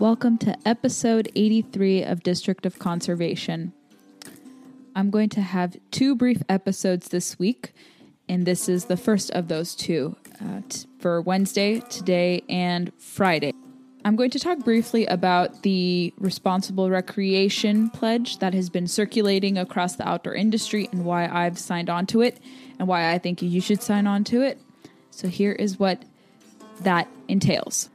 Welcome to episode 83 of District of Conservation. I'm going to have two brief episodes this week, and this is the first of those two uh, t- for Wednesday, today, and Friday. I'm going to talk briefly about the responsible recreation pledge that has been circulating across the outdoor industry and why I've signed on to it and why I think you should sign on to it. So, here is what that entails.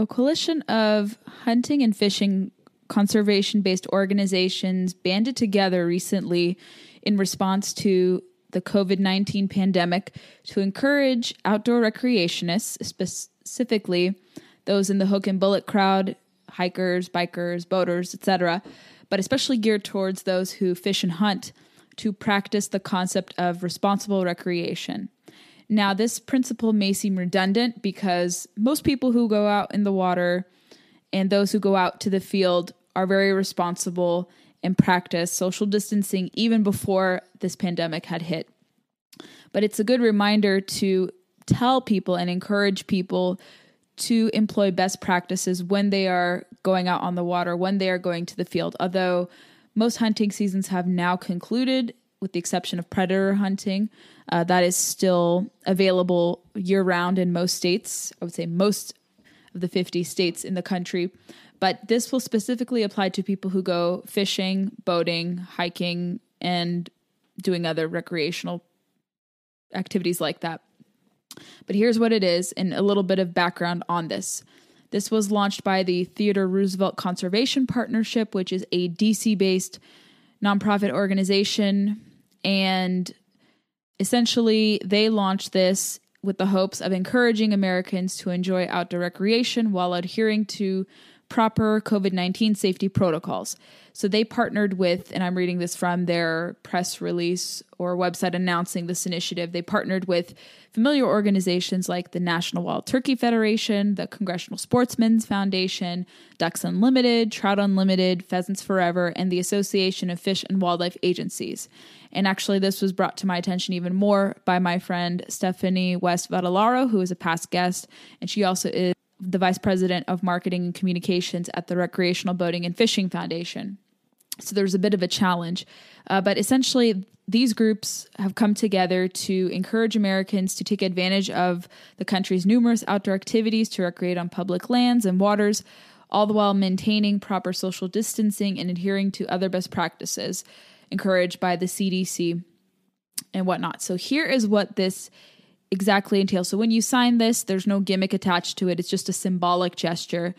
A coalition of hunting and fishing conservation based organizations banded together recently in response to the COVID 19 pandemic to encourage outdoor recreationists, specifically those in the hook and bullet crowd, hikers, bikers, boaters, etc., but especially geared towards those who fish and hunt to practice the concept of responsible recreation. Now, this principle may seem redundant because most people who go out in the water and those who go out to the field are very responsible and practice social distancing even before this pandemic had hit. But it's a good reminder to tell people and encourage people to employ best practices when they are going out on the water, when they are going to the field. Although most hunting seasons have now concluded, with the exception of predator hunting, uh, that is still available year round in most states. I would say most of the 50 states in the country. But this will specifically apply to people who go fishing, boating, hiking, and doing other recreational activities like that. But here's what it is and a little bit of background on this. This was launched by the Theodore Roosevelt Conservation Partnership, which is a DC based nonprofit organization. And Essentially, they launched this with the hopes of encouraging Americans to enjoy outdoor recreation while adhering to proper COVID 19 safety protocols. So they partnered with, and I'm reading this from their press release or website announcing this initiative, they partnered with familiar organizations like the National Wild Turkey Federation, the Congressional Sportsmen's Foundation, Ducks Unlimited, Trout Unlimited, Pheasants Forever, and the Association of Fish and Wildlife Agencies. And actually, this was brought to my attention even more by my friend Stephanie West Vatalaro, who is a past guest, and she also is the vice president of marketing and communications at the Recreational Boating and Fishing Foundation. So there's a bit of a challenge. Uh, but essentially, these groups have come together to encourage Americans to take advantage of the country's numerous outdoor activities to recreate on public lands and waters, all the while maintaining proper social distancing and adhering to other best practices encouraged by the CDC and whatnot. So here is what this exactly entails. So when you sign this, there's no gimmick attached to it, it's just a symbolic gesture.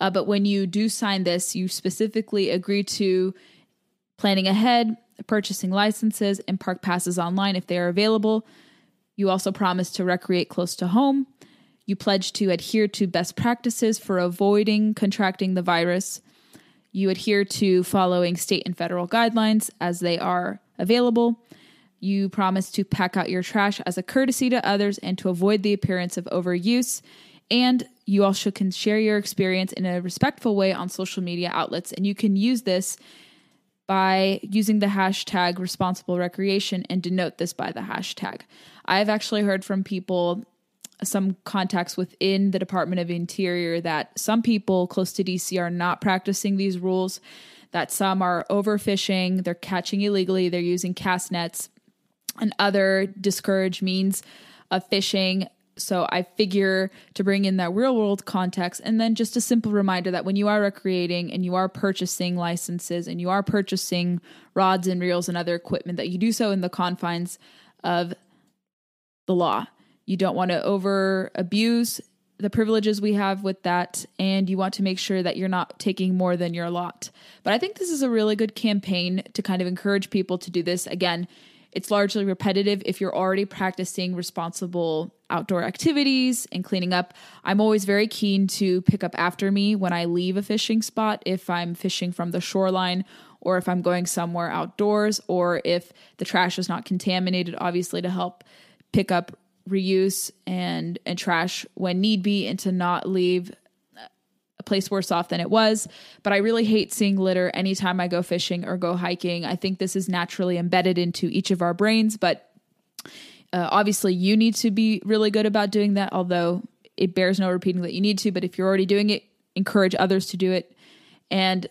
Uh, but when you do sign this, you specifically agree to planning ahead, purchasing licenses, and park passes online if they are available. You also promise to recreate close to home. You pledge to adhere to best practices for avoiding contracting the virus. You adhere to following state and federal guidelines as they are available. You promise to pack out your trash as a courtesy to others and to avoid the appearance of overuse. And you also can share your experience in a respectful way on social media outlets. And you can use this by using the hashtag responsible recreation and denote this by the hashtag. I've actually heard from people some contacts within the Department of Interior that some people close to DC are not practicing these rules, that some are overfishing, they're catching illegally, they're using cast nets and other discouraged means of fishing. So I figure to bring in that real world context and then just a simple reminder that when you are recreating and you are purchasing licenses and you are purchasing rods and reels and other equipment that you do so in the confines of the law you don't want to over abuse the privileges we have with that, and you want to make sure that you're not taking more than your lot. But I think this is a really good campaign to kind of encourage people to do this. Again, it's largely repetitive if you're already practicing responsible outdoor activities and cleaning up. I'm always very keen to pick up after me when I leave a fishing spot if I'm fishing from the shoreline or if I'm going somewhere outdoors or if the trash is not contaminated, obviously to help pick up reuse and and trash when need be and to not leave place worse off than it was. But I really hate seeing litter anytime I go fishing or go hiking. I think this is naturally embedded into each of our brains, but uh, obviously you need to be really good about doing that, although it bears no repeating that you need to. But if you're already doing it, encourage others to do it. And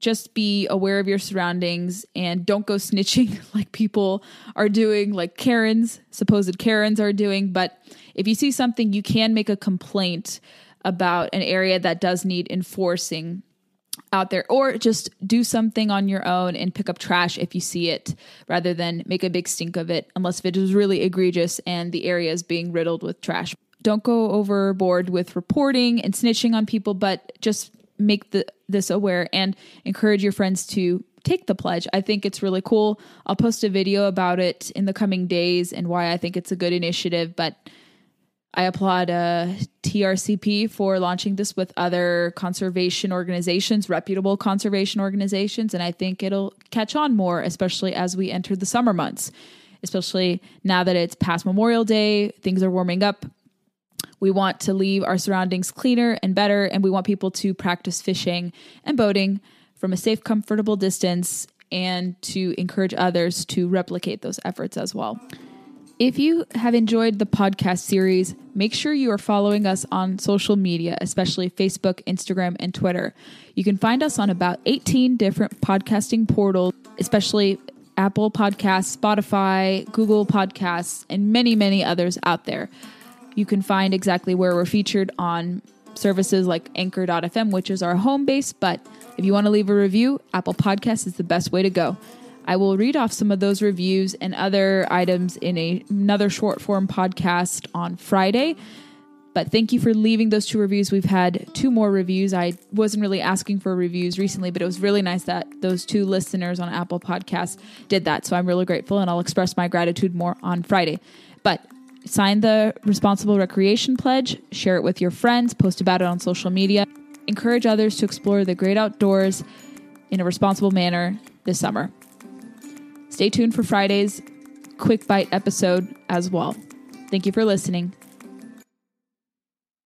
just be aware of your surroundings and don't go snitching like people are doing, like Karens, supposed Karens are doing. But if you see something, you can make a complaint about an area that does need enforcing out there or just do something on your own and pick up trash if you see it rather than make a big stink of it unless it is really egregious and the area is being riddled with trash don't go overboard with reporting and snitching on people but just make the, this aware and encourage your friends to take the pledge. I think it's really cool. I'll post a video about it in the coming days and why I think it's a good initiative, but I applaud uh, TRCP for launching this with other conservation organizations, reputable conservation organizations, and I think it'll catch on more, especially as we enter the summer months. Especially now that it's past Memorial Day, things are warming up. We want to leave our surroundings cleaner and better, and we want people to practice fishing and boating from a safe, comfortable distance and to encourage others to replicate those efforts as well. If you have enjoyed the podcast series, make sure you are following us on social media, especially Facebook, Instagram, and Twitter. You can find us on about 18 different podcasting portals, especially Apple Podcasts, Spotify, Google Podcasts, and many, many others out there. You can find exactly where we're featured on services like anchor.fm, which is our home base. But if you want to leave a review, Apple Podcasts is the best way to go. I will read off some of those reviews and other items in a, another short form podcast on Friday. But thank you for leaving those two reviews. We've had two more reviews. I wasn't really asking for reviews recently, but it was really nice that those two listeners on Apple Podcasts did that. So I'm really grateful and I'll express my gratitude more on Friday. But Sign the Responsible Recreation Pledge, share it with your friends, post about it on social media. Encourage others to explore the great outdoors in a responsible manner this summer. Stay tuned for Friday's quick bite episode as well. Thank you for listening.